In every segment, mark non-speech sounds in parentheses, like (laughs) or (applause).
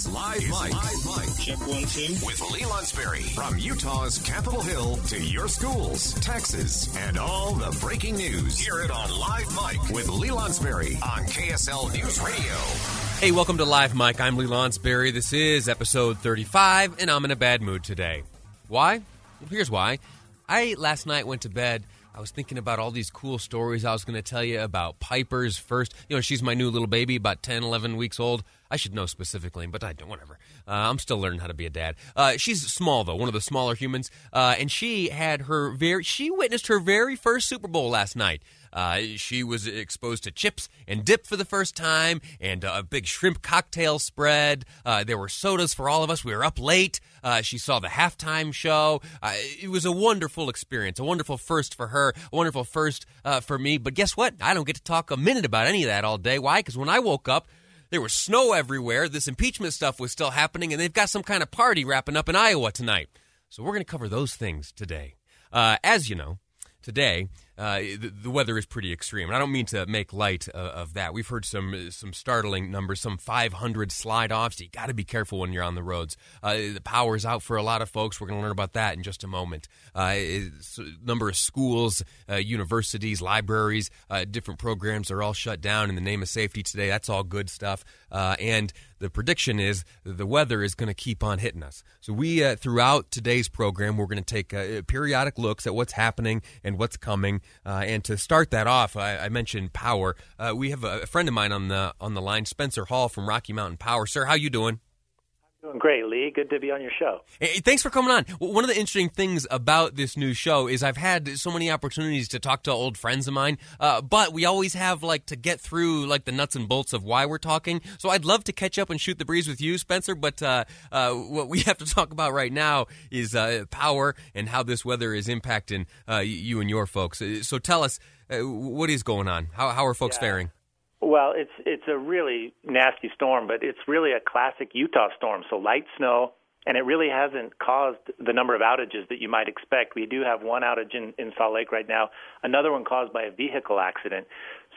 This is Live Mic. Live Mic. Check one, two. With Lee Lonsberry. From Utah's Capitol Hill to your schools, taxes, and all the breaking news. Hear it on Live Mic with Lee Lonsberry on KSL News Radio. Hey, welcome to Live Mic. I'm Lee Lonsberry. This is episode 35, and I'm in a bad mood today. Why? Well, here's why. I last night went to bed. I was thinking about all these cool stories I was going to tell you about Piper's first. You know, she's my new little baby, about 10, 11 weeks old. I should know specifically, but I don't, whatever. Uh, I'm still learning how to be a dad. Uh, she's small, though, one of the smaller humans. Uh, and she had her very, she witnessed her very first Super Bowl last night. Uh, she was exposed to chips and dip for the first time, and a big shrimp cocktail spread. Uh, there were sodas for all of us. We were up late. Uh, she saw the halftime show. Uh, it was a wonderful experience, a wonderful first for her, a wonderful first uh, for me. But guess what? I don't get to talk a minute about any of that all day. Why? Because when I woke up, there was snow everywhere. This impeachment stuff was still happening, and they've got some kind of party wrapping up in Iowa tonight. So we're going to cover those things today. as you know, today uh, the, the, weather is pretty extreme. And I don't mean to make light uh, of that. We've heard some some startling numbers, some 500 slide offs. You got to be careful when you're on the roads. Uh, the power is out for a lot of folks. We're going to learn about that in just a moment. Uh, number of schools, uh, universities, libraries, uh, different programs are all shut down in the name of safety today. That's all good stuff. And the prediction is the weather is going to keep on hitting us. So we, throughout today's program, we're going to take periodic looks at what's happening and what's coming. Uh, and to start that off, I, I mentioned power. Uh, we have a, friend of mine on the on the line, Spencer Hall from Rocky Mountain Power. Sir, how you doing? Doing great, Lee. Good to be on your show. Hey, thanks for coming on. One of the interesting things about this new show is I've had so many opportunities to talk to old friends of mine, uh, but we always have like to get through like the nuts and bolts of why we're talking. So I'd love to catch up and shoot the breeze with you, Spencer. But uh, uh, what we (laughs) have to talk about right now is uh, power and how this weather is impacting uh, you and your folks. Uh, so tell us what is going on. How how are folks yeah. faring? Well, it's it's a really nasty storm, but it's really a classic Utah storm. So light snow, and it really hasn't caused the number of outages that you might expect. We do have one outage in, in Salt Lake right now, another one caused by a vehicle accident.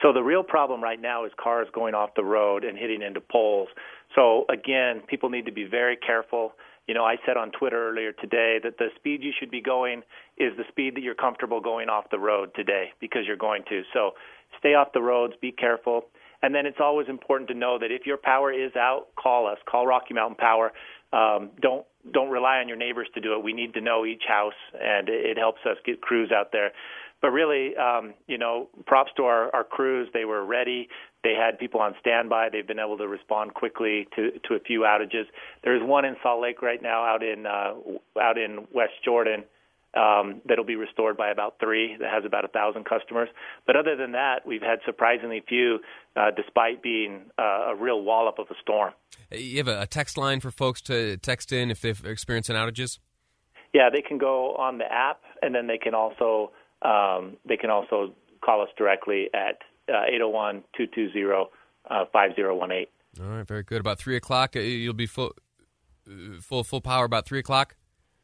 So the real problem right now is cars going off the road and hitting into poles. So again, people need to be very careful. You know, I said on Twitter earlier today that the speed you should be going is the speed that you're comfortable going off the road today because you're going to. So stay off the roads, be careful. And then it's always important to know that if your power is out, call us. Call Rocky Mountain Power. Um, don't don't rely on your neighbors to do it. We need to know each house, and it, it helps us get crews out there. But really, um, you know, props to our, our crews. They were ready. They had people on standby. They've been able to respond quickly to to a few outages. There's one in Salt Lake right now, out in uh, out in West Jordan, um, that'll be restored by about three. That has about a thousand customers. But other than that, we've had surprisingly few, uh, despite being uh, a real wallop of a storm. You have a text line for folks to text in if they've experienced an outages. Yeah, they can go on the app, and then they can also um, they can also call us directly at uh, 801 220 5018. All right, very good. About three o'clock, uh, you'll be full uh, full full power. About three o'clock.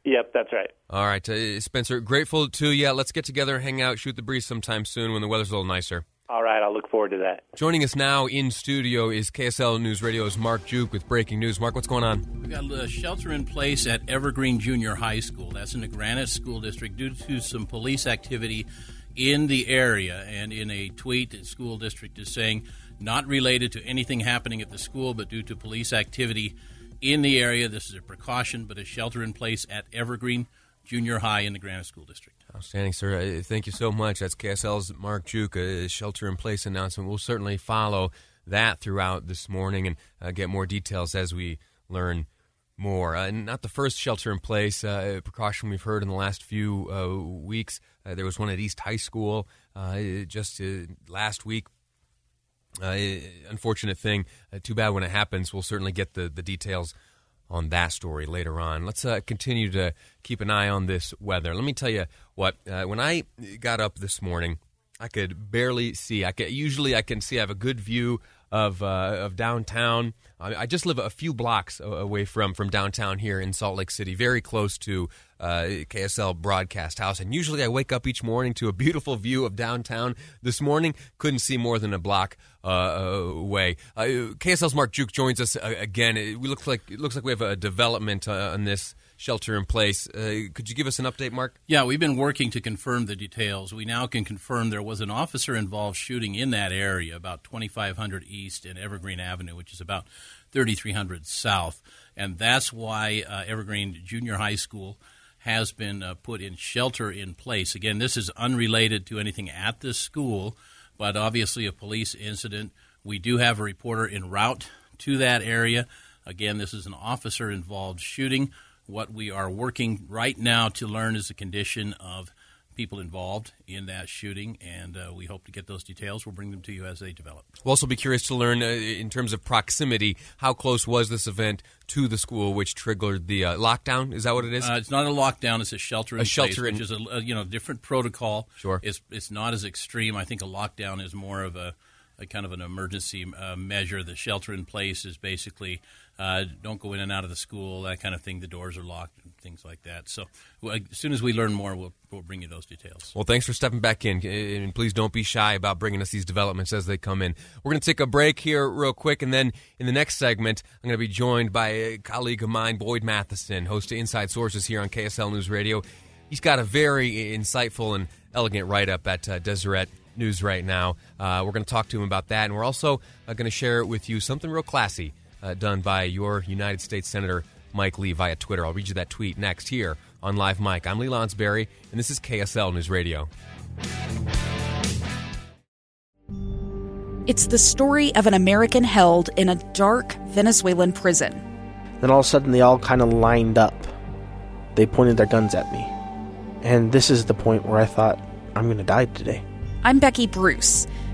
Yep, that's right. All right, uh, Spencer, grateful to you. Let's get together hang out, shoot the breeze sometime soon when the weather's a little nicer. All right, I'll look forward to that. Joining us now in studio is KSL News Radio's Mark Juke with breaking news. Mark, what's going on? We've got a shelter in place at Evergreen Junior High School. That's in the Granite School District due to some police activity in the area. And in a tweet, the school district is saying not related to anything happening at the school, but due to police activity in the area. This is a precaution, but a shelter in place at Evergreen Junior High in the Granite School District. Outstanding, sir. Uh, thank you so much. That's KSL's Mark Juke, a shelter in place announcement. We'll certainly follow that throughout this morning and uh, get more details as we learn more. Uh, not the first shelter in place uh, precaution we've heard in the last few uh, weeks. Uh, there was one at East High School just last week Uh, unfortunate thing. Uh, too bad when it happens. We'll certainly get the, the details on that story later on. Let's uh, continue to keep an eye on this weather. Let me tell you what. Uh, when I got up this morning, I could barely see. I could, usually I can see. I have a good view of uh, of downtown. I just live a few blocks away from from downtown here in Salt Lake City, very close to uh, KSL Broadcast House. And usually I wake up each morning to a beautiful view of downtown. This morning couldn't see more than a block uh, away. Uh, KSL's Mark Juke joins us uh, again. It, we look like it looks like we have a development uh, on this shelter in place. Uh, could you give us an update, Mark? Yeah, we've been working to confirm the details. We now can confirm there was an officer involved shooting in that area, about 2500 East and Evergreen Avenue, which is about 3300 South. And that's why uh, Evergreen Junior High School has been uh, put in shelter in place. Again, this is unrelated to anything at this school, but obviously a police incident. We do have a reporter en route to that area. Again, this is an officer involved shooting. What we are working right now to learn is the condition of people involved in that shooting, and uh, we hope to get those details. We'll bring them to you as they develop. We'll also be curious to learn, uh, in terms of proximity, how close was this event to the school, which triggered the uh, lockdown? Is that what it is? Uh, it's not a lockdown; it's a shelter in a shelter which is a, a, you know different protocol. Sure, it's it's not as extreme. I think a lockdown is more of a, a kind of an emergency uh, measure. The shelter in place is basically uh, don't go in and out of the school, that kind of thing. The doors are locked, and things like that. So well, as soon as we learn more, we'll, we'll bring you those details. Well, thanks for stepping back in, and please don't be shy about bringing us these developments as they come in. We're going to take a break here real quick, and then in the next segment, I'm going to be joined by a colleague of mine, Boyd Matheson, host of Inside Sources here on KSL News Radio. He's got a very insightful and elegant write-up at uh, Deseret News right now. Uh, we're going to talk to him about that, and we're also uh, going to share with you something real classy uh, done by your United States Senator Mike Lee via Twitter. I'll read you that tweet next here on Live Mic. I'm Lee Lonsberry, and this is KSL News Radio. It's the story of an American held in a dark Venezuelan prison. Then all of a sudden, they all kind of lined up. They pointed their guns at me. And this is the point where I thought, I'm going to die today. I'm Becky Bruce.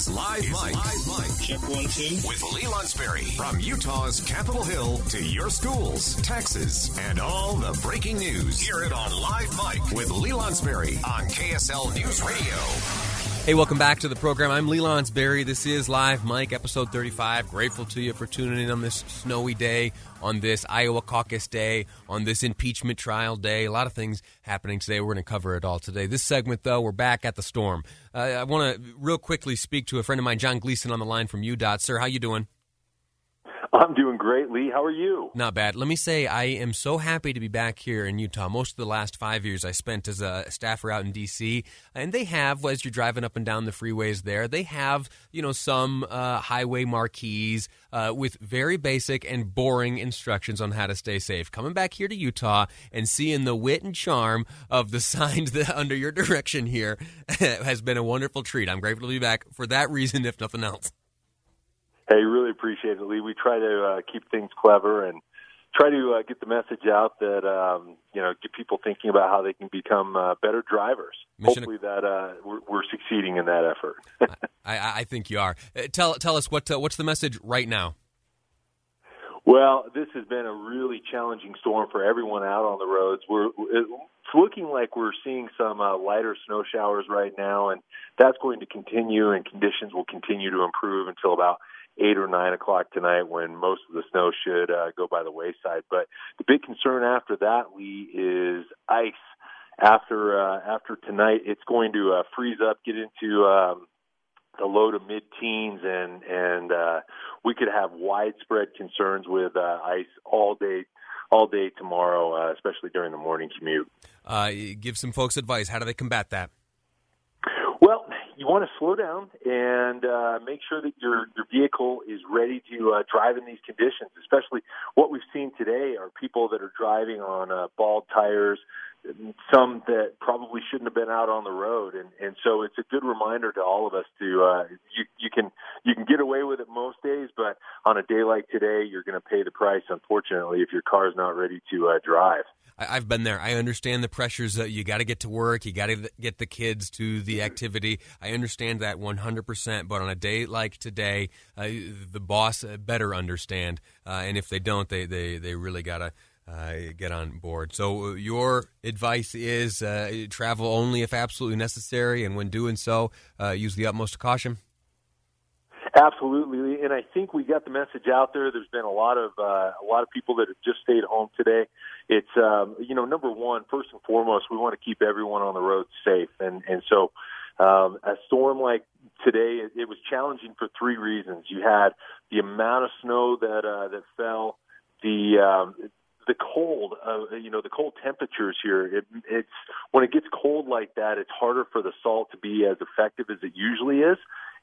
Is Live is Mike. Live Mic. Check one, two. With Lee Lonsberry. From Utah's Capitol Hill to your schools, taxes, and all the breaking news. Hear it on Live Mic with Lee Lonsberry on KSL News Radio. Hey, welcome back to the program. I'm Lee Lonsberry. This is Live Mic, episode 35. Grateful to you for tuning in on this snowy day, on this Iowa caucus day, on this impeachment trial day. A lot of things happening today. We're going to cover it all today. This segment, though, we're back at the storm. Uh, I want to real quickly speak to a friend of mine, John Gleason, on the line from UDOT. Sir, how you doing? I'm doing great, Lee. How are you? Not bad. Let me say, I am so happy to be back here in Utah. Most of the last five years I spent as a staffer out in D.C., and they have, as you're driving up and down the freeways there, they have, you know, some uh, highway marquees uh, with very basic and boring instructions on how to stay safe. Coming back here to Utah and seeing the wit and charm of the (laughs) signs that under your direction here (laughs) has been a wonderful treat. I'm grateful to be back for that reason, if nothing else. Hey, really appreciate it, Lee. We try to uh, keep things clever and try to uh, get the message out that um, you know get people thinking about how they can become uh, better drivers. Mission Hopefully, that uh, we're, we're, succeeding in that effort. (laughs) I, I, think you are. Uh, tell tell us what uh, what's the message right now. Well, this has been a really challenging storm for everyone out on the roads. We're it's looking like we're seeing some uh, lighter snow showers right now, and that's going to continue, and conditions will continue to improve until about eight or nine o'clock tonight when most of the snow should uh, go by the wayside. But the big concern after that, Lee, is ice. After uh, after tonight, it's going to uh, freeze up, get into um, the low to mid teens, and and uh, we could have widespread concerns with uh, ice all day all day tomorrow, uh, especially during the morning commute. Uh, give some folks advice. How do they combat that? You want to slow down and uh, make sure that your your vehicle is ready to uh, drive in these conditions. Especially what we've seen today are people that are driving on uh, bald tires, some that probably shouldn't have been out on the road, and and so it's a good reminder to all of us to uh, you you can you can get away with it most days, but on a day like today, you're going to pay the price. Unfortunately, if your car is not ready to uh, drive. I've been there. I understand the pressures that you got to get to work. You got to get the kids to the activity. I understand that 100%. But on a day like today, uh, the boss better understand. Uh, and if they don't, they, they, they really got to get on board. So, uh, your advice is uh, travel only if absolutely necessary, and when doing so, uh, use the utmost caution. Absolutely, and I think we got the message out there. There's been a lot of uh, a lot of people that have just stayed home today. It's um, you know number one, first and foremost, we want to keep everyone on the road safe, and and so um, a storm like today, it, it was challenging for three reasons. You had the amount of snow that uh, that fell, the um, the cold, uh, you know, the cold temperatures here. It, it's when it gets cold like that, it's harder for the salt to be as effective as it usually is.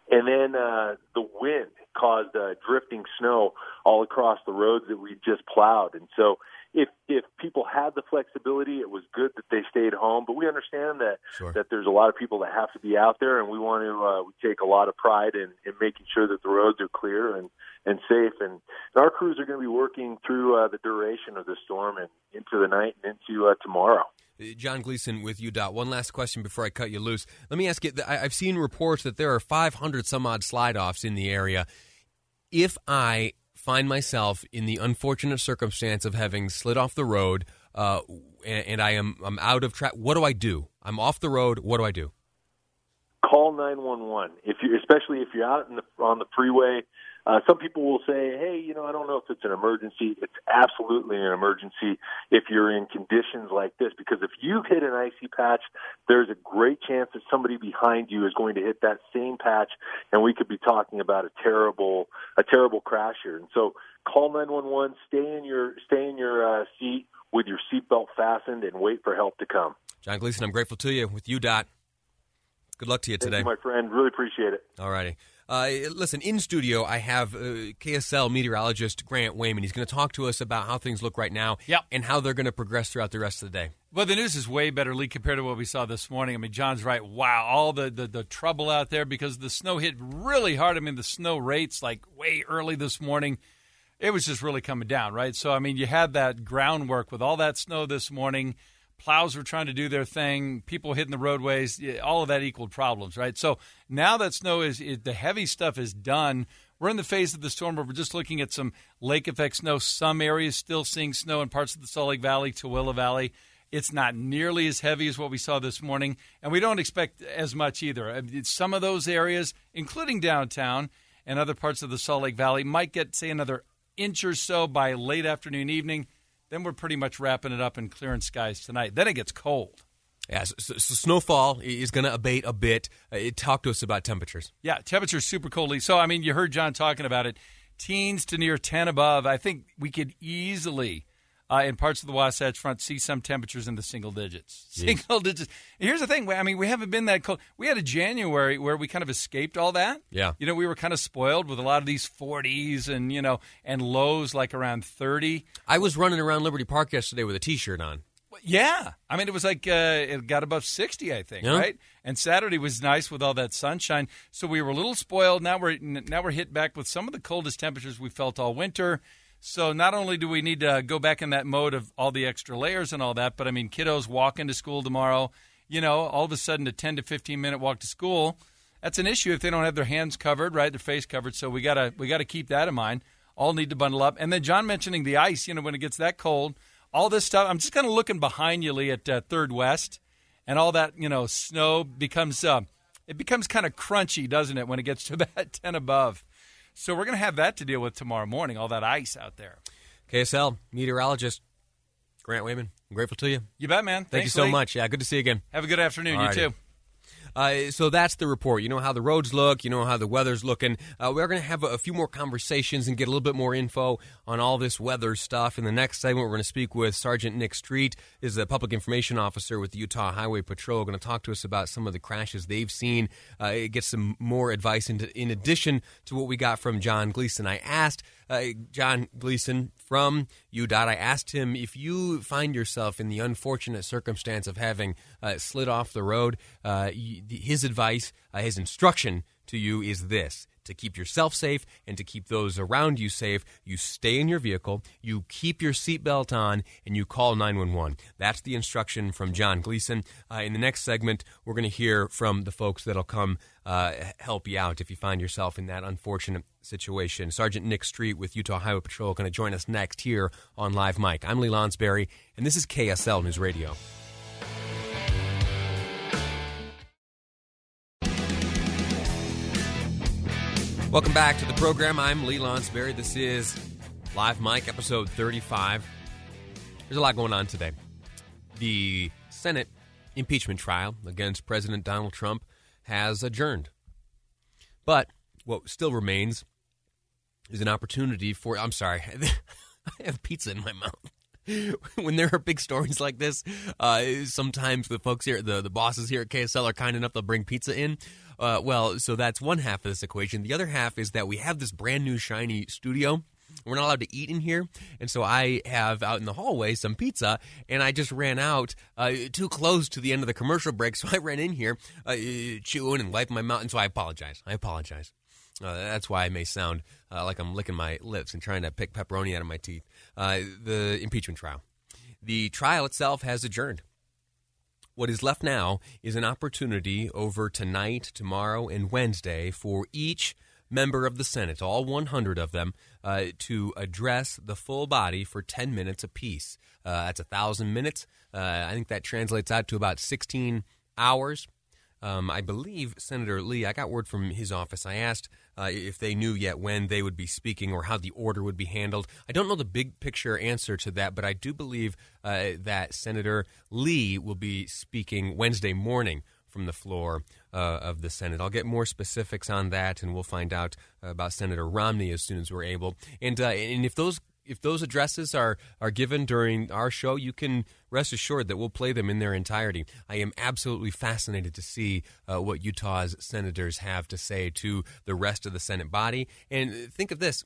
And then uh, the wind caused uh, drifting snow all across the roads that we just plowed. And so, if if people had the flexibility, it was good that they stayed home. But we understand that Sure. that there's a lot of people that have to be out there, and we want to uh, we take a lot of pride in, in making sure that the roads are clear and and safe. And, our crews are going to be working through uh, the duration of the storm and into the night and into uh, tomorrow. John Gleason with UDOT. One last question before I cut you loose. Let me ask you I- I've seen reports that there are 500 some odd slide offs in the area. If I find myself in the unfortunate circumstance of having slid off the road uh, and, and I am I'm out of track, what do I do? I'm off the road. What do I do? call 911 if you especially if you're out in the on the freeway uh, some people will say hey you know i don't know if it's an emergency it's absolutely an emergency if you're in conditions like this because if you hit an icy patch there's a great chance that somebody behind you is going to hit that same patch and we could be talking about a terrible a terrible crash here and so call 911 stay in your stay in your uh, seat with your seatbelt fastened and wait for help to come John Gleason, I'm grateful to you with UDOT. Good luck to you thank today. you my friend really appreciate it All righty. Uh, listen, in studio, I have uh, KSL meteorologist Grant Weyman. He's going to talk to us about how things look right now Yep. and how they're going to progress throughout the rest of the day. Well, the news is way better, Lee, compared to what we saw this morning. I mean, John's right. Wow, all the, the, the trouble out there because the snow hit really hard. I mean, the snow rates like way early this morning. It was just really coming down, right? So, I mean, you had that groundwork with all that snow this morning. Plows were trying to do their thing. People hitting the roadways. All of that equaled problems, right? So now that snow is, the heavy stuff is done. We're in the phase of the storm where we're just looking at some lake effect snow. Some areas still seeing snow in parts of the Salt Lake Valley, Tooele Valley. It's not nearly as heavy as what we saw this morning, and we don't expect as much either. Some of those areas, including downtown and other parts of the Salt Lake Valley, might get, say, another inch or so by late afternoon, evening. Then we're pretty much wrapping it up and clearing skies tonight. Then it gets cold. Yeah, so, so snowfall is going to abate a bit. Uh, talk to us about temperatures. Yeah, temperature's super coldly. So, I mean, you heard John talking about it. Teens to near 10 above. I think we could easily, uh, in parts of the Wasatch Front, see some temperatures in the single digits. (laughs) Single digits. Here's the thing. I mean, we haven't been that cold. We had a January where we kind of escaped all that. Yeah. You know, we were kind of spoiled with a lot of these 40s and, you know, and lows like around 30. I was running around Liberty Park yesterday with a T-shirt on. Yeah, I mean it was like uh, it got above sixty, I think, Yeah. right? And Saturday was nice with all that sunshine, so we were a little spoiled. Now we're now we're hit back with some of the coldest temperatures we felt all winter. So not only do we need to go back in that mode of all the extra layers and all that, but I mean kiddos walk into school tomorrow. You know, all of a sudden a ten to fifteen minute walk to school. That's an issue if they don't have their hands covered, right? Their face covered. So we gotta we gotta keep that in mind. All need to bundle up. And then John mentioning the ice. You know, when it gets that cold, all this stuff. I'm just kind of looking behind you, Lee, at uh, Third West, and all that. You know, snow becomes uh, it becomes kind of crunchy, doesn't it, when it gets to (laughs) about ten above? So we're going to have that to deal with tomorrow morning. All that ice out there. KSL meteorologist Grant Weyman. I'm grateful to you. You bet, man. Thank Thanks, you so Lee. much. Yeah, good to see you again. Have a good afternoon. Alrighty. You too. Uh, so that's the report. You know how the roads look. You know how the weather's looking. Uh, we're going to have a, a few more conversations and get a little bit more info on all this weather stuff. In the next segment, we're going to speak with Sergeant Nick Street, is the public information officer with the Utah Highway Patrol. Going to talk to us about some of the crashes they've seen. Uh, get some more advice in, in addition to what we got from John Gleason. I asked uh, John Gleason from UDOT. I asked him if you find yourself in the unfortunate circumstance of having uh, slid off the road, uh, his advice, uh, his instruction to you is this to keep yourself safe and to keep those around you safe, you stay in your vehicle, you keep your seatbelt on, and you call 911. That's the instruction from John Gleason. Uh, in the next segment, we're going to hear from the folks that'll come uh, help you out if you find yourself in that unfortunate situation. Sergeant Nick Street with Utah Highway Patrol going to join us next here on Live Mic. I'm Lee Lonsberry, and this is KSL News Radio. Welcome back to the program. I'm Lee Lonsberry. This is Live Mic, episode 35. There's a lot going on today. The Senate impeachment trial against President Donald Trump has adjourned. But what still remains is an opportunity for. I'm sorry, (laughs) I have pizza in my mouth. (laughs) when there are big stories like this, uh, sometimes the folks here, the, the bosses here at KSL are kind enough to bring pizza in. Uh, well, so that's one half of this equation. The other half is that we have this brand new shiny studio. We're not allowed to eat in here, and so I have out in the hallway some pizza, and I just ran out uh, too close to the end of the commercial break, (laughs) so I ran in here uh, chewing and wiping my mouth, and so I apologize. I apologize. Uh, that's why I may sound uh, like I'm licking my lips and trying to pick pepperoni out of my teeth. Uh, the impeachment trial. The trial itself has adjourned. What is left now is an opportunity over tonight, tomorrow, and Wednesday for each member of the Senate, all 100 of them, uh, to address the full body for 10 minutes apiece. Uh, that's a 1,000 minutes. Uh, I think that translates out to about 16 hours. Um, I believe Senator Lee, I got word from his office. I asked uh, if they knew yet when they would be speaking or how the order would be handled. I don't know the big picture answer to that, but I do believe uh, that Senator Lee will be speaking Wednesday morning from the floor uh, of the Senate. I'll get more specifics on that, and we'll find out about Senator Romney as soon as we're able. And uh, and if those if those addresses are are given during our show, you can rest assured that we'll play them in their entirety. I am absolutely fascinated to see uh, what Utah's senators have to say to the rest of the Senate body. And think of this: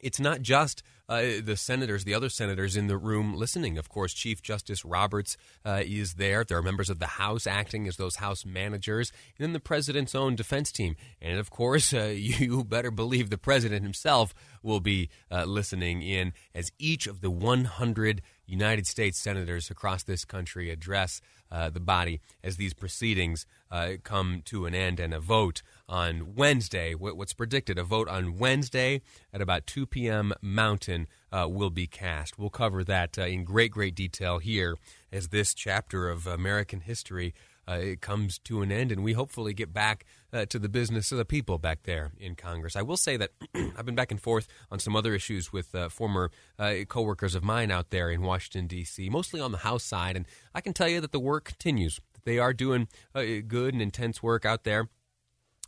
it's not just uh, the senators, the other senators in the room listening. Of course, Chief Justice Roberts uh, is there. There are members of the House acting as those House managers, and then the president's own defense team. And of course, (laughs) uh, you better believe the president himself will be uh, listening in as each of the 100 United States senators across this country address uh, the body as these proceedings uh, come to an end and a vote on Wednesday. What's predicted? A vote on Wednesday at about 2 p.m. Mountain uh, will be cast. We'll cover that uh, in great, great detail here as this chapter of American history uh, it comes to an end, and we hopefully get back uh, to the business of the people back there in Congress. I will say that (clears throat) I've been back and forth on some other issues with uh, former uh, coworkers of mine out there in Washington D.C., mostly on the House side, and I can tell you that the work continues. They are doing uh, good and intense work out there.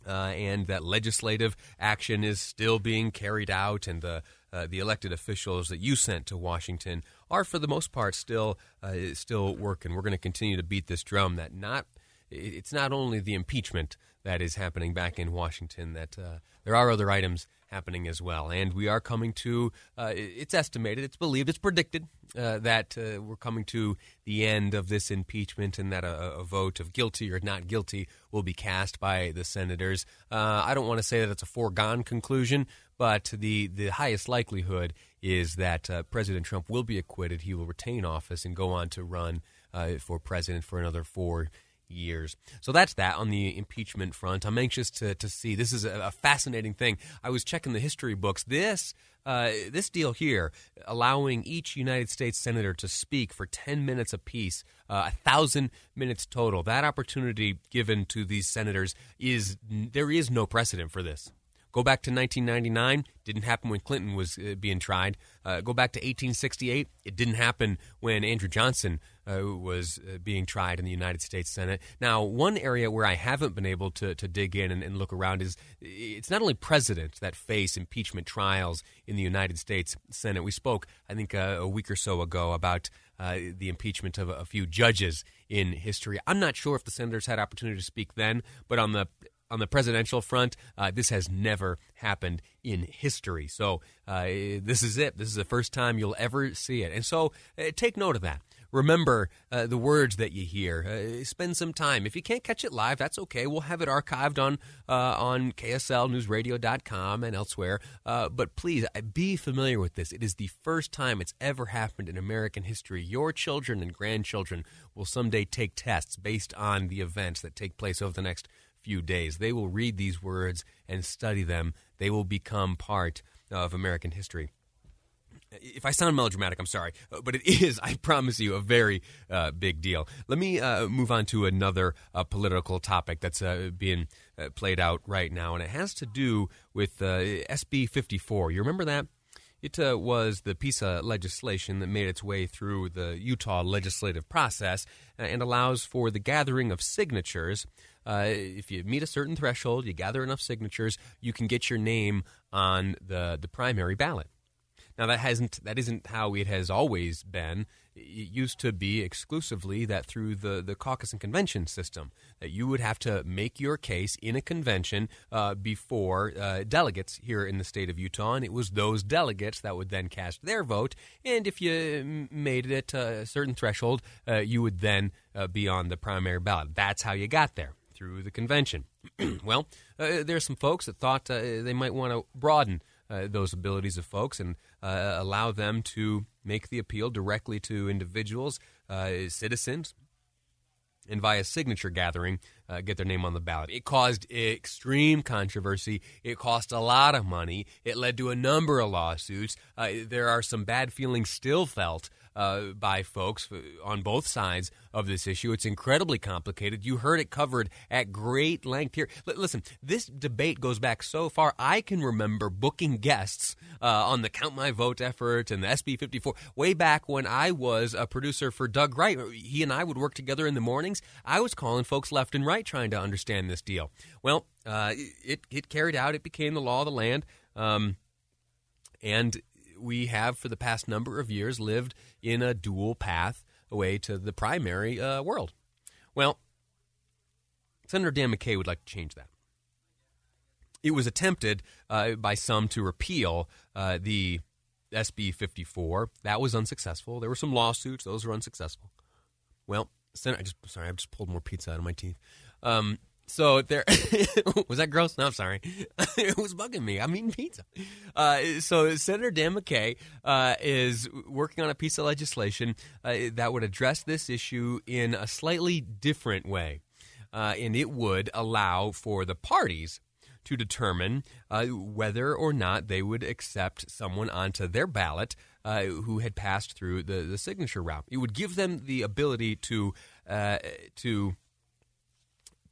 Uh, and that legislative action is still being carried out, and the uh, the elected officials that you sent to Washington are, for the most part, still uh, still working. We're going to continue to beat this drum that not it's not only the impeachment that is happening back in Washington, that uh, there are other items happening as well. And we are coming to, uh, it's estimated, it's believed, it's predicted uh, that uh, we're coming to the end of this impeachment and that a, a, vote of guilty or not guilty will be cast by the senators. Uh, I don't want to say that it's a foregone conclusion, but the, the highest likelihood is that uh, President Trump will be acquitted. He will retain office and go on to run uh, for president for another four years. So that's that on the impeachment front. I'm anxious to, to see. This is a, a fascinating thing. I was checking the history books. This uh, this deal here, allowing each United States senator to speak for 10 minutes apiece, uh, a thousand minutes total. That opportunity given to these senators is there is no precedent for this. Go back to 1999, didn't happen when Clinton was uh, being tried. Uh, go back to 1868, it didn't happen when Andrew Johnson uh, was uh, being tried in the United States Senate. Now, one area where I haven't been able to, to dig in and, and look around is it's not only presidents that face impeachment trials in the United States Senate. We spoke, I think, uh, a week or so ago about uh, the impeachment of a, a few judges in history. I'm not sure if the senators had opportunity to speak then, but on the on the presidential front, uh, this has never happened in history. So uh, this is it. This is the first time you'll ever see it. And so uh, take note of that remember uh, the words that you hear. Uh, spend some time. If you can't catch it live, that's okay. We'll have it archived on uh, on KSLNewsRadio.com and elsewhere. Uh, but please uh, be familiar with this. It is the first time it's ever happened in American history. Your children and grandchildren will someday take tests based on the events that take place over the next few days. They will read these words and study them. They will become part of American history if I sound melodramatic, I'm sorry, uh, but it (laughs) is, I promise you, a very uh, big deal. Let me uh, move on to another uh, political topic that's uh, being uh, played out right now, and it has to do with SB 54. You remember that? It was the piece of legislation that made its way through the Utah legislative process and allows for the gathering of signatures. if you meet a certain threshold, you gather enough signatures, you can get your name on the, the primary ballot. Now that hasn't that isn't how it has always been. It used to be exclusively that through the the caucus and convention system that you would have to make your case in a convention uh, before uh, delegates here in the state of Utah, and it was those delegates that would then cast their vote. And if you made it a certain threshold, uh, you would then uh, be on the primary ballot. That's how you got there through the convention. (clears throat) well, uh, there are some folks that thought uh, they might want to broaden uh, those abilities of folks and uh, allow them to make the appeal directly to individuals, uh, citizens, and via signature gathering, uh, get their name on the ballot. It caused extreme controversy. It cost a lot of money. It led to a number of lawsuits. Uh, there are some bad feelings still felt uh, by folks on both sides of this issue. It's incredibly complicated. You heard it covered at great length here. L- listen, this debate goes back so far. I can remember booking guests uh, on the Count My Vote effort and the SB 54 way back when I was a producer for Doug Wright. He and I would work together in the mornings. I was calling folks left and right trying to understand this deal. Well, uh, it, it carried out, it became the law of the land. Um, and we have, for the past number of years, lived in a dual path away to the primary uh, world. Well, Senator Dan McCay would like to change that. It was attempted uh, by some to repeal uh, the SB 54. That was unsuccessful. There were some lawsuits; those were unsuccessful. Well, Senator, I just sorry, I just pulled more pizza out of my teeth. Um, so there (laughs) was that gross. No, I'm sorry. (laughs) it was bugging me. I'm eating pizza. Uh, so Senator Dan McCay uh, is working on a piece of legislation uh, that would address this issue in a slightly different way, uh, and it would allow for the parties to determine uh, whether or not they would accept someone onto their ballot uh, who had passed through the, the signature route. It would give them the ability to to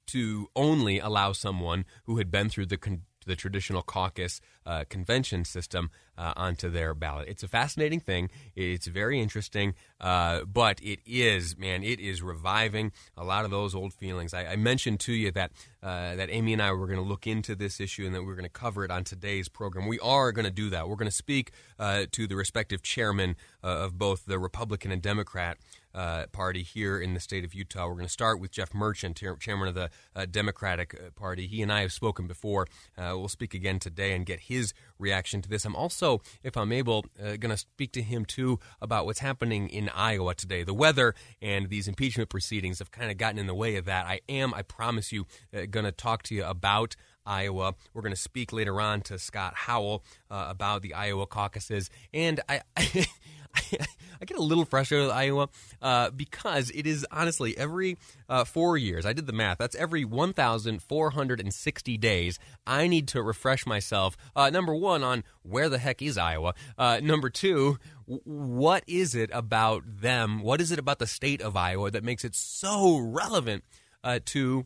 to only allow someone who had been through the con- the traditional caucus uh, convention system uh, onto their ballot. It's a fascinating thing. It's very interesting, uh, but it is, man, it is reviving a lot of those old feelings. I, I mentioned to you that uh, that Amy and I were going to look into this issue and that we are going to cover it on today's program. We are going to do that. We're going to speak uh, to the respective chairman uh, of both the Republican and Democrat uh, Party here in the state of Utah. We're going to start with Jeff Merchant, chairman of the uh, Democratic uh, Party. He and I have spoken before. Uh, we'll speak again today and get his reaction to this. I'm also, if I'm able, uh, going to speak to him too about what's happening in Iowa today. The weather and these impeachment proceedings have kind of gotten in the way of that. I am, I promise you, going to talk to you about Iowa. We're going to speak later on to Scott Howell uh, about the Iowa caucuses. And I, I (laughs) (laughs) get a little frustrated with Iowa uh, because it is honestly every uh, four years. I did the math. That's every 1,460 days. I need to refresh myself. Uh, number one, on where the heck is Iowa? Uh, number two, what is it about them? What is it about the state of Iowa that makes it so relevant uh, to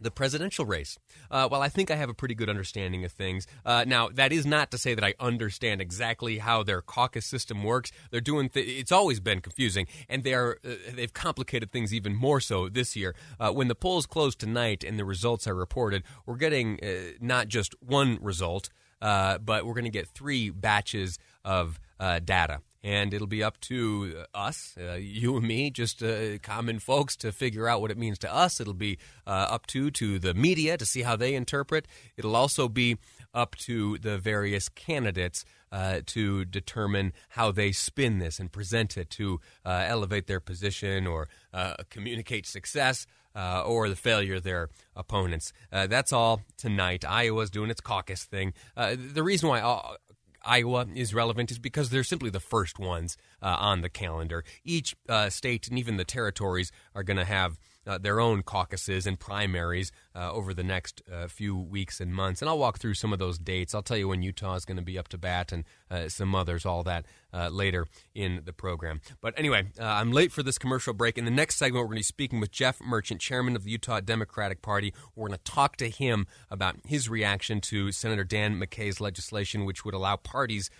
the presidential race. Uh, well, I think I have a pretty good understanding of things. Uh, now, that is not to say that I understand exactly how their caucus system works. They're doing th- it's always been confusing, and they are uh, they've complicated things even more so this year. Uh, when the polls close tonight and the results are reported, we're getting uh, not just one result, but we're going to get three batches of data and it'll be up to us, uh, you and me, just uh, common folks, to figure out what it means to us. It'll be uh, up to to the media to see how they interpret. It'll also be up to the various candidates uh, to determine how they spin this and present it to uh, elevate their position or uh, communicate success. Uh, or the failure of their opponents. Uh, that's all tonight. Iowa's doing its caucus thing. Uh, the reason why Iowa is relevant is because they're simply the first ones uh, on the calendar. Each uh, state and even the territories are going to have uh, their own caucuses and primaries uh, over the next uh, few weeks and months. And I'll walk through some of those dates. I'll tell you when Utah is going to be up to bat and uh, some others, all that uh, later in the program. But anyway, uh, I'm late for this commercial break. In the next segment, we're going to be speaking with Jeff Merchant, chairman of the Utah Democratic Party. We're going to talk to him about his reaction to Senator Dan McCay's legislation, which would allow parties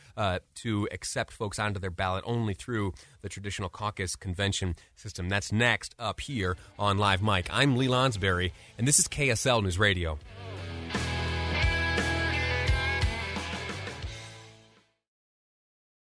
to accept folks onto their ballot only through the traditional caucus convention system. That's next up here on Live Mic. I'm Lee Lonsberry, and this is KSL News Radio.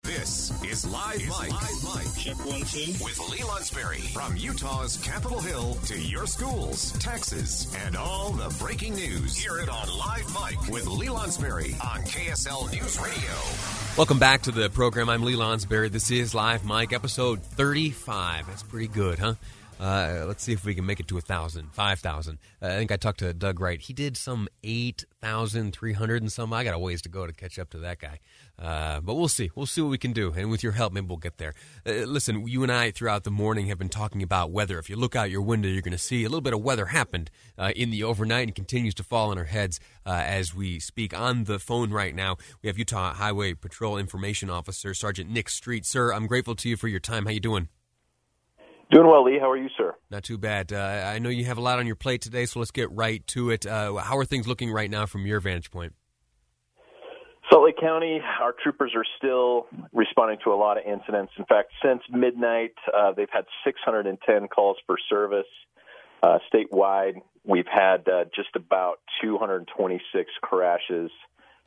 This is Live Mic. Live Mic. Check one, two. With Lee Lonsberry. From Utah's Capitol Hill to your schools, taxes, and all the breaking news. Hear it on Live Mic with Lee Lonsberry on KSL News Radio. Welcome back to the program. I'm Lee Lonsberry. This is Live Mic, episode 35. That's pretty good, huh? Uh, let's see if we can make it to a thousand, five thousand. Uh, I think I talked to Doug Wright. He did some eight thousand three hundred and some. I got a ways to go to catch up to that guy. Uh, but we'll see. We'll see what we can do. And with your help, maybe we'll get there. Uh, listen, you and I throughout the morning have been talking about weather. If you look out your window, you're going to see a little bit of weather happened uh, in the overnight and continues to fall on our heads uh, as we speak. On the phone right now, we have Utah Highway Patrol Information Officer Sergeant Nick Street. Sir, I'm grateful to you for your time. How you doing? Doing well, Lee. How are you, sir? Not too bad. Uh, I know you have a lot on your plate today, so let's get right to it. Uh, how are things looking right now from your vantage point? Salt Lake County, our troopers are still responding to a lot of incidents. In fact, since midnight, uh, they've had 610 calls for service uh, statewide. We've had uh, just about 226 crashes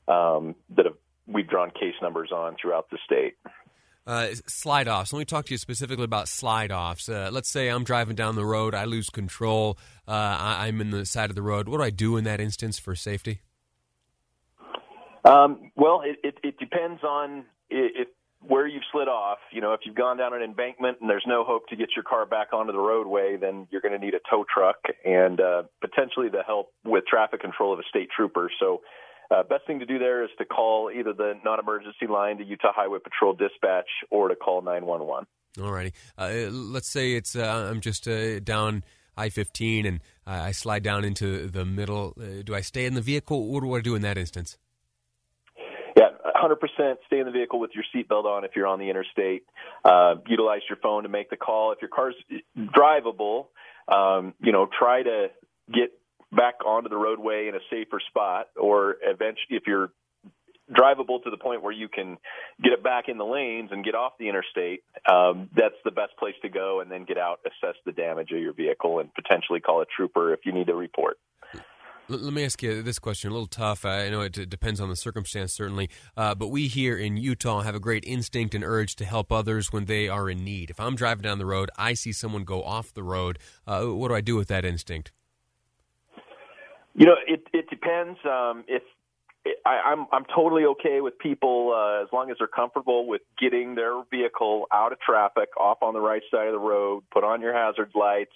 um, that have, we've drawn case numbers on throughout the state. Uh, slide offs. Let me talk to you specifically about slide offs. Uh, let's say I'm driving down the road, I lose control, uh, I, am in the side of the road. What do I do in that instance for safety? Um, well, it, it, it, depends on if where you've slid off. You know, if you've gone down an embankment and there's no hope to get your car back onto the roadway, then you're going to need a tow truck and uh, potentially the help with traffic control of a state trooper. So uh, best thing to do there is to call either the non-emergency line to Utah Highway Patrol dispatch or to call 911. All righty. Uh, let's say it's uh, I'm just uh, down I-15 and I slide down into the middle. Uh, do I stay in the vehicle? What do I do in that instance? Yeah, 100% stay in the vehicle with your seatbelt on if you're on the interstate. Uh, utilize your phone to make the call. If your car's drivable, um, you know, try to get back onto the roadway in a safer spot, or eventually, if you're drivable to the point where you can get it back in the lanes and get off the interstate, um, that's the best place to go. And then get out, assess the damage of your vehicle, and potentially call a trooper if you need a report. Let me ask you this question. A little tough. I know it depends on the circumstance, certainly. Uh, but we here in Utah have a great instinct and urge to help others when they are in need. If I'm driving down the road, I see someone go off the road. Uh, what do I do with that instinct? You know, it it depends. Um, if I, I'm I'm totally okay with people uh, as long as they're comfortable with getting their vehicle out of traffic, off on the right side of the road, put on your hazard lights.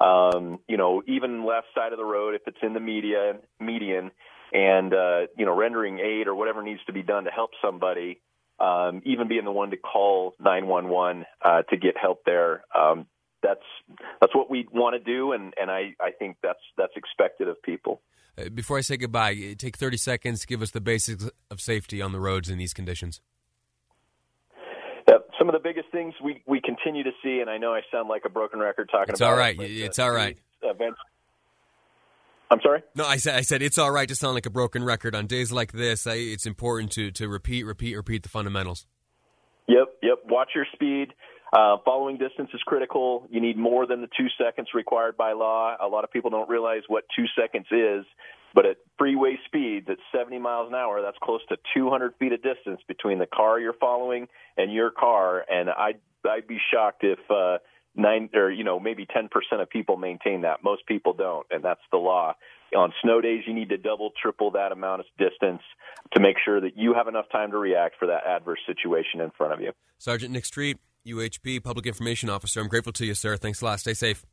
Um, you know, even left side of the road if it's in the median, median, and uh, you know, rendering aid or whatever needs to be done to help somebody. Um, even being the one to call 911 uh, to get help there. Um, that's that's what we want to do, and, and I, I think that's that's expected of people. Uh, before I say goodbye, uh, take 30 seconds. Give us the basics of safety on the roads in these conditions. Yeah, some of the biggest things we, we continue to see, and I know I sound like a broken record talking it's about. All right, it, it's uh, all right. Events. I'm sorry. No, I said I said it's all right to sound like a broken record on days like this. I, it's important to to repeat, repeat, repeat the fundamentals. Yep, yep. Watch your speed. Uh, following distance is critical. You need more than the two seconds required by law. A lot of people don't realize what two seconds is. But at freeway speeds at 70 miles an hour, that's close to 200 feet of distance between the car you're following and your car. And I'd I'd be shocked if uh, nine or you know maybe 10% of people maintain that. Most people don't, and that's the law. On snow days, you need to double, triple that amount of distance to make sure that you have enough time to react for that adverse situation in front of you. Sergeant Nick Street, UHP Public Information Officer. I'm grateful to you, sir. Thanks a lot. Stay safe.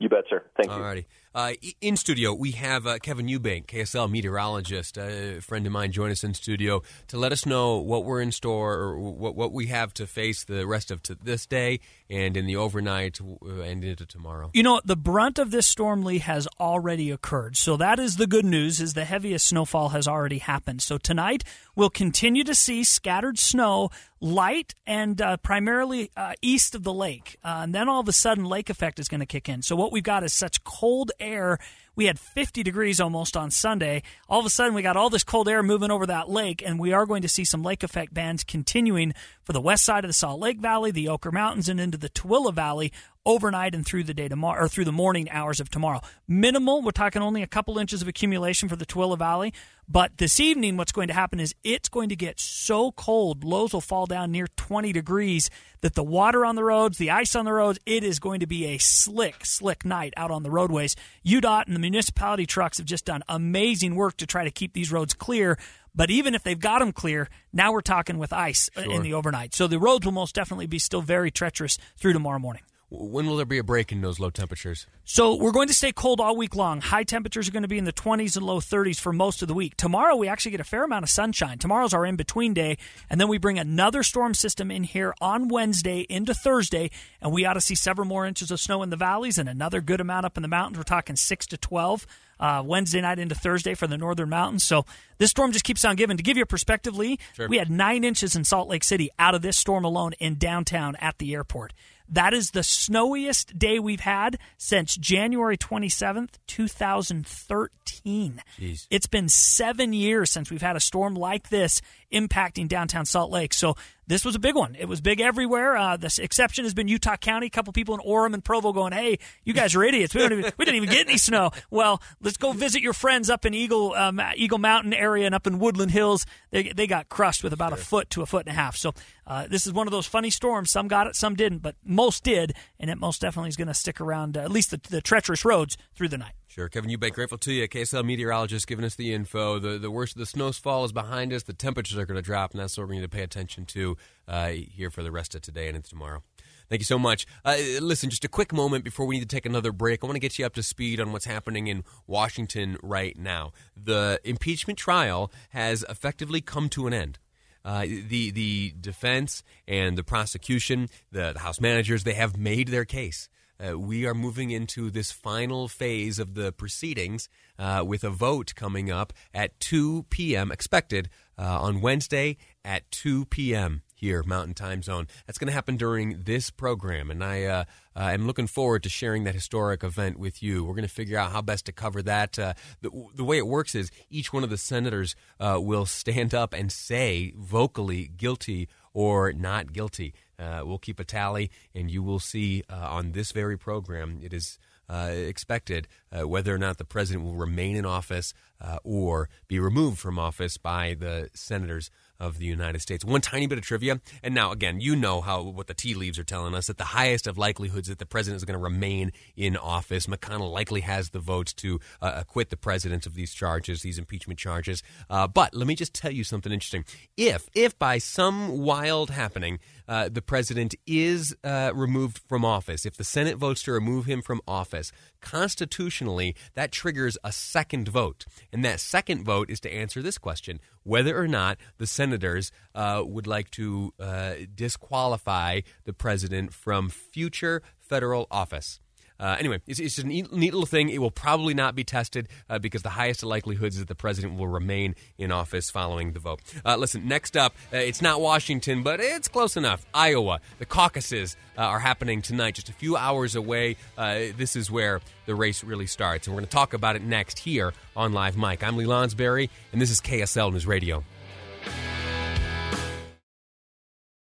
You bet, sir. Thank you. Alrighty. Uh, in studio, we have uh, Kevin Eubank, KSL meteorologist, a friend of mine, join us in studio to let us know what we're in store or what, what we have to face the rest of this day and in the overnight uh, and into tomorrow. You know, the brunt of this storm, Lee, has already occurred. So that is the good news, is the heaviest snowfall has already happened. So tonight, we'll continue to see scattered snow, light and uh, primarily uh, east of the lake. Uh, and then all of a sudden, lake effect is going to kick in. So what we've got is such cold air. We had 50 degrees almost on Sunday. All of a sudden, we got all this cold air moving over that lake, and we are going to see some lake effect bands continuing for the west side of the Salt Lake Valley, the Oquirrh Mountains, and into the Tooele Valley overnight and through the day tomorrow or through the morning hours of tomorrow. Minimal, we're talking only a couple inches of accumulation for the Tooele Valley, but this evening what's going to happen is it's going to get so cold, lows will fall down near 20 degrees that the water on the roads, the ice on the roads, it is going to be a slick, slick night out on the roadways. UDOT and the municipality trucks have just done amazing work to try to keep these roads clear. But even if they've got them clear, now we're talking with ice sure. in the overnight. So the roads will most definitely be still very treacherous through tomorrow morning. When will there be a break in those low temperatures? So we're going to stay cold all week long. High temperatures are going to be in the 20s and low 30s for most of the week. Tomorrow we actually get a fair amount of sunshine. Tomorrow's our in between day, and then we bring another storm system in here on Wednesday into Thursday, and we ought to see several more inches of snow in the valleys and another good amount up in the mountains. We're talking six to 12. Uh, Wednesday night into Thursday for the northern mountains. So this storm just keeps on giving. To give you a perspective, Lee, sure. we had nine inches in Salt Lake City out of this storm alone in downtown at the airport. That is the snowiest day we've had since January 27th, 2013. Jeez. It's been seven years since we've had a storm like this impacting downtown Salt Lake. So this was a big one. It was big everywhere. Uh, the exception has been Utah County. A couple people in Orem and Provo going, "Hey, you guys are idiots. We, don't even, we didn't even get any snow." Well, let's go visit your friends up in Eagle um, Eagle Mountain area and up in Woodland Hills. They they got crushed with about sure. a foot to a foot and a half. So uh, this is one of those funny storms. Some got it, some didn't, but most did, and it most definitely is going to stick around uh, at least the, the treacherous roads through the night. Sure. Kevin Eubank, grateful to you. KSL meteorologist giving us the info. The the worst of the snowfall is behind us. The temperatures are going to drop, and that's what we need to pay attention to uh, here for the rest of today and into tomorrow. Thank you so much. Uh, listen, just a quick moment before we need to take another break. I want to get you up to speed on what's happening in Washington right now. The impeachment trial has effectively come to an end. Uh, the the defense and the prosecution, the, the House managers, they have made their case. Uh, we are moving into this final phase of the proceedings uh, with a vote coming up at 2 p.m. expected uh, on Wednesday at 2 p.m. here, Mountain Time Zone. That's going to happen during this program, and I uh, uh, am looking forward to sharing that historic event with you. We're going to figure out how best to cover that. The, the, way it works is each one of the senators will stand up and say vocally guilty or not guilty. Uh, we'll keep a tally, and you will see uh, on this very program it is uh, expected uh, whether or not the president will remain in office uh, or be removed from office by the senators of the United States. One tiny bit of trivia, and now again, you know how what the tea leaves are telling us that the highest of likelihoods that the president is going to remain in office. McConnell likely has the votes to uh, acquit the president of these charges, these impeachment charges. Uh, but let me just tell you something interesting. If if by some wild happening uh, the president is uh, removed from office, if the Senate votes to remove him from office, constitutionally, that triggers a second vote. And that second vote is to answer this question whether or not the senators uh, would like to uh, disqualify the president from future federal office. Uh, anyway, it's, it's a neat, neat, little thing. It will probably not be tested uh, because the highest likelihoods is that the president will remain in office following the vote. Uh, listen, next up, uh, it's not Washington, but it's close enough. Iowa. The caucuses uh, are happening tonight, just a few hours away. Uh, this is where the race really starts, and we're going to talk about it next here on Live Mic. I'm Lee Lonsberry, and this is KSL News Radio.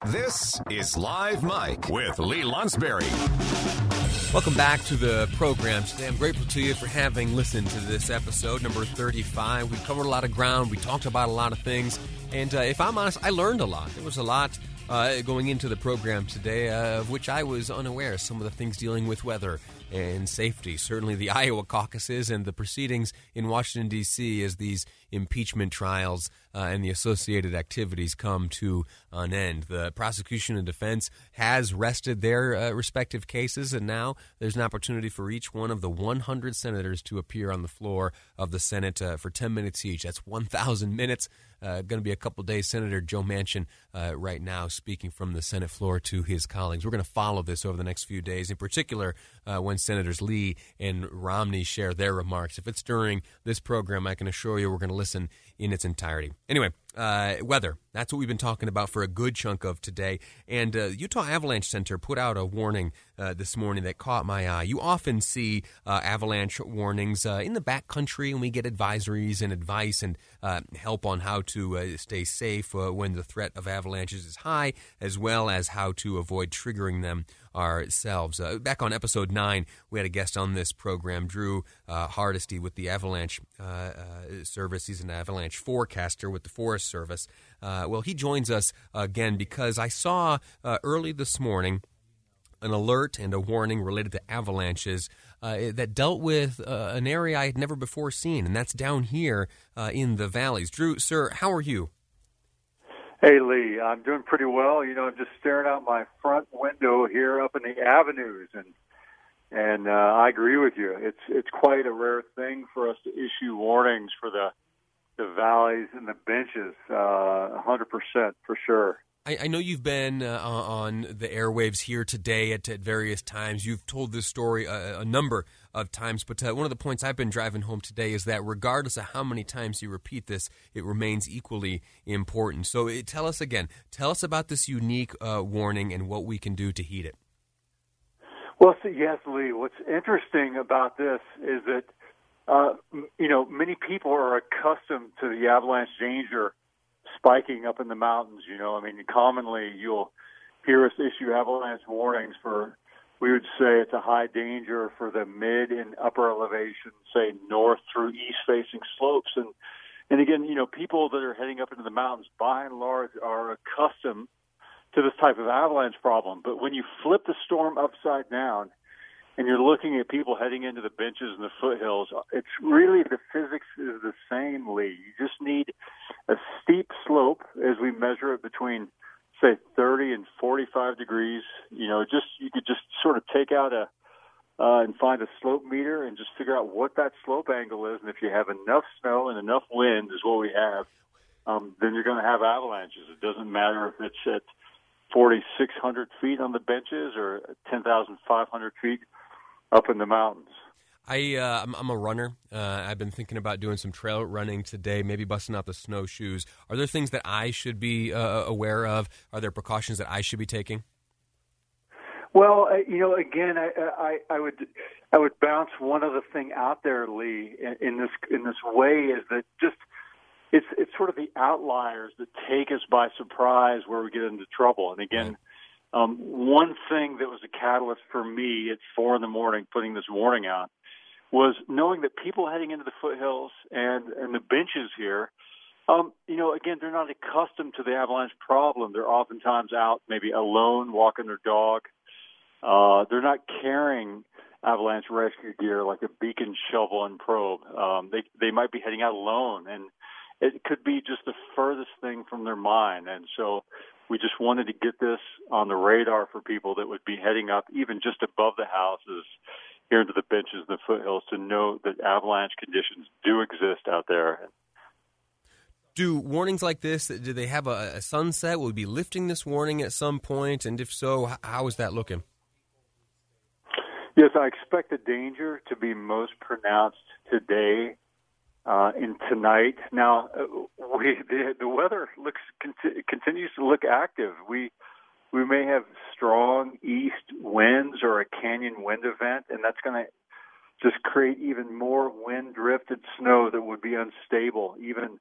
This is Live Mic with Lee Lonsberry. Welcome back to the program today. I'm grateful to you for having listened to this episode, number 35. We covered a lot of ground. We talked about a lot of things. And uh, if I'm honest, I learned a lot. There was a lot uh, going into the program today uh, of which I was unaware. Some of the things dealing with weather and safety. Certainly the (laughs) Iowa caucuses and the proceedings in Washington, D.C. as these impeachment trials uh, and the associated activities come to an end. The prosecution and defense has rested their uh, respective cases, and now there's an opportunity for each one of the 100 senators to appear on the floor of the Senate uh, for 10 minutes each. That's 1,000 (laughs) minutes. Uh, going to be a couple days. Senator Joe Manchin uh, right now speaking from the Senate floor to his colleagues. We're going to follow this over the next few days, in particular uh, when Senators Lee and Romney share their remarks. If it's during this program, I can assure you we're going to listen in its entirety. Anyway, uh, weather. That's what we've been talking about for a good chunk of today. And uh, Utah Avalanche Center put out a warning uh, this morning that caught my eye. You often see uh, avalanche warnings uh, in the backcountry, and we get advisories and advice and uh, help on how to stay safe when the threat of avalanches is high, as well as how to avoid triggering them ourselves. Uh, back on episode nine, we had a guest on this program, Drew uh, Hardesty, with the Avalanche uh, Service. He's an avalanche forecaster with the Forest Service. Uh, well, he joins us again because I saw uh, early this morning an alert and a warning related to avalanches uh, that dealt with uh, an area I had never before seen, and that's down here uh, in the valleys. Drew, sir, how are you? Hey Lee, I'm doing pretty well. You know, I'm just staring out my front window here up in the avenues, and and uh, I agree with you. It's it's quite a rare thing for us to issue warnings for the the valleys and the benches. Uh, hundred percent for sure. I, I know you've been uh, on the airwaves here today at, at, various times. You've told this story a, a number of times, but uh, one of the points I've been driving home today is that regardless of how many times you repeat this, it remains equally important. So it, tell us again, tell us about this unique uh, warning and what we can do to heed it. Well, so yes, Lee. What's interesting about this is that uh, you know many people are accustomed to the avalanche danger spiking up in the mountains. You know, I mean, commonly you'll hear us issue avalanche warnings for. We would say it's a high danger for the mid and upper elevation, say north through east facing slopes. And and again, you know, people that are heading up into the mountains, by and large, are accustomed to this type of avalanche problem. But when you flip the storm upside down and you're looking at people heading into the benches and the foothills, it's really the physics is the same, Lee. You just need a steep slope as we measure it between, say, 30 and 45 degrees. You know, just you could just sort of take out a uh, and find a slope meter and just figure out what that slope angle is. And if you have enough snow and enough wind, is what we have, um, then you're going to have avalanches. It doesn't matter if it's at 4,600 feet on the benches or 10,500 feet up in the mountains. I uh, I'm, I'm, a runner. Uh, I've been thinking about doing some trail running today, maybe busting out the snowshoes. Are there things that I should be uh, aware of? Are there precautions that I should be taking? Well, uh, you know, again, I, I, I would I would bounce one other thing out there, Lee, in, in this in this way is that just it's it's sort of the outliers that take us by surprise where we get into trouble. And again. Um, one thing that was a catalyst for me at four in the morning, putting this warning out, was knowing that people heading into the foothills and and the benches here, um, you know, again, they're not accustomed to the avalanche problem. They're oftentimes out, maybe alone, walking their dog. Uh, they're not carrying avalanche rescue gear like a beacon, shovel, and probe. Um, they they might be heading out alone, and it could be just the furthest thing from their mind. And so we just wanted to get this on the radar for people that would be heading up even just above the houses here into the benches and the foothills to know that avalanche conditions do exist out there. Do warnings like this, do they have a, a sunset? Will we be lifting this warning at some point? And if so, how is that looking? Yes, I expect the danger to be most pronounced today uh, in tonight. Now, uh, we the, the weather looks conti- continues to look active. We we may have strong east winds or a canyon wind event, and that's going to just create even more wind drifted snow that would be unstable even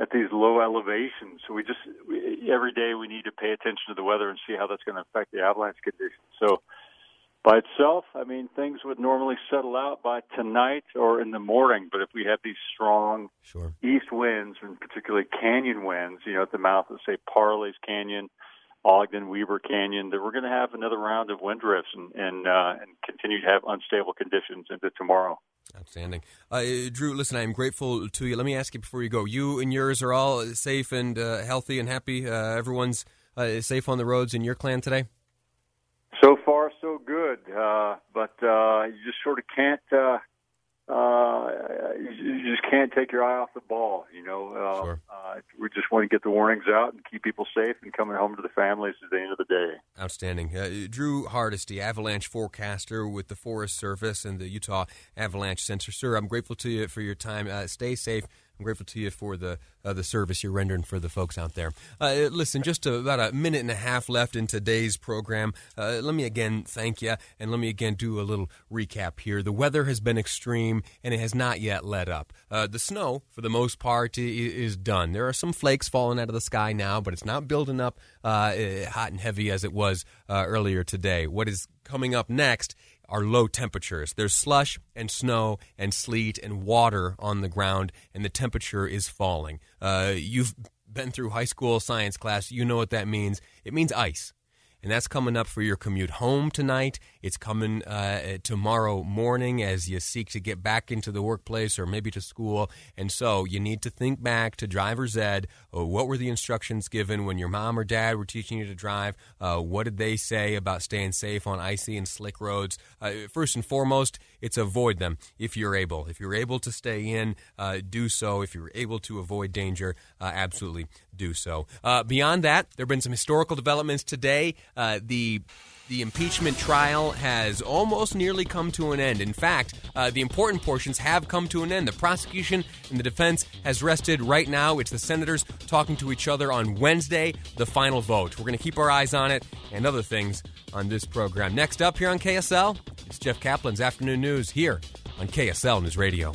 at these low elevations. So we just we, every day we need to pay attention to the weather and see how that's going to affect the avalanche conditions. So by itself, I mean, things would normally settle out by tonight or in the morning. But if we have these strong sure. east winds, and particularly canyon winds, you know, at the mouth of, say, Parley's Canyon, Ogden, Weber Canyon, that we're going to have another round of wind drifts and and, uh, and continue to have unstable conditions into tomorrow. Outstanding. Uh, Drew, listen, I am grateful to you. Let me ask you before you go. You and yours are all safe and uh, healthy and happy. Uh, everyone's uh, safe on the roads in your clan today? So far, good. Uh, but uh, you just sort of can't. Uh, uh, you just can't take your eye off the ball. You know, uh, sure. uh, we just want to get the warnings out and keep people safe and coming home to the families at the end of the day. Outstanding. Uh, Drew Hardesty, avalanche forecaster with the Forest Service and the Utah Avalanche Center. Sir, I'm grateful to you for your time. Uh, stay safe. I'm grateful to you for the uh, the service you're rendering for the folks out there. Uh, listen, just about a minute and a half left in today's program. Uh, let me again thank you, and let me again do a little recap here. The weather has been extreme, and it has not yet let up. Uh, the snow, for the most part, is done. There are some flakes falling out of the sky now, but it's not building up uh, eh, hot and heavy as it was uh, earlier today. What is coming up next are low temperatures. There's slush and snow and sleet and water on the ground, and the temperature is falling. Uh, you've been through high school science class. You know what that means. It means ice and that's coming up for your commute home tonight. It's coming uh, tomorrow morning as you seek to get back into the workplace or maybe to school. And so you need to think back to driver's ed. Uh, what were the instructions given when your mom or dad were teaching you to drive? Uh, what did they say about staying safe on icy and slick roads? Uh, first and foremost, it's avoid them if you're able. If you're able to stay in, uh, do so. If you're able to avoid danger, uh, absolutely do so. beyond that, there have been some historical developments today. Uh, the the impeachment trial has almost nearly come to an end. In fact, uh, the important portions have come to an end. The prosecution and the defense has rested right now. It's the senators talking to each other on Wednesday, the final vote. We're going to keep our eyes on it and other things on this program. Next up here on KSL, it's Jeff Caplan's Afternoon News here on KSL News Radio.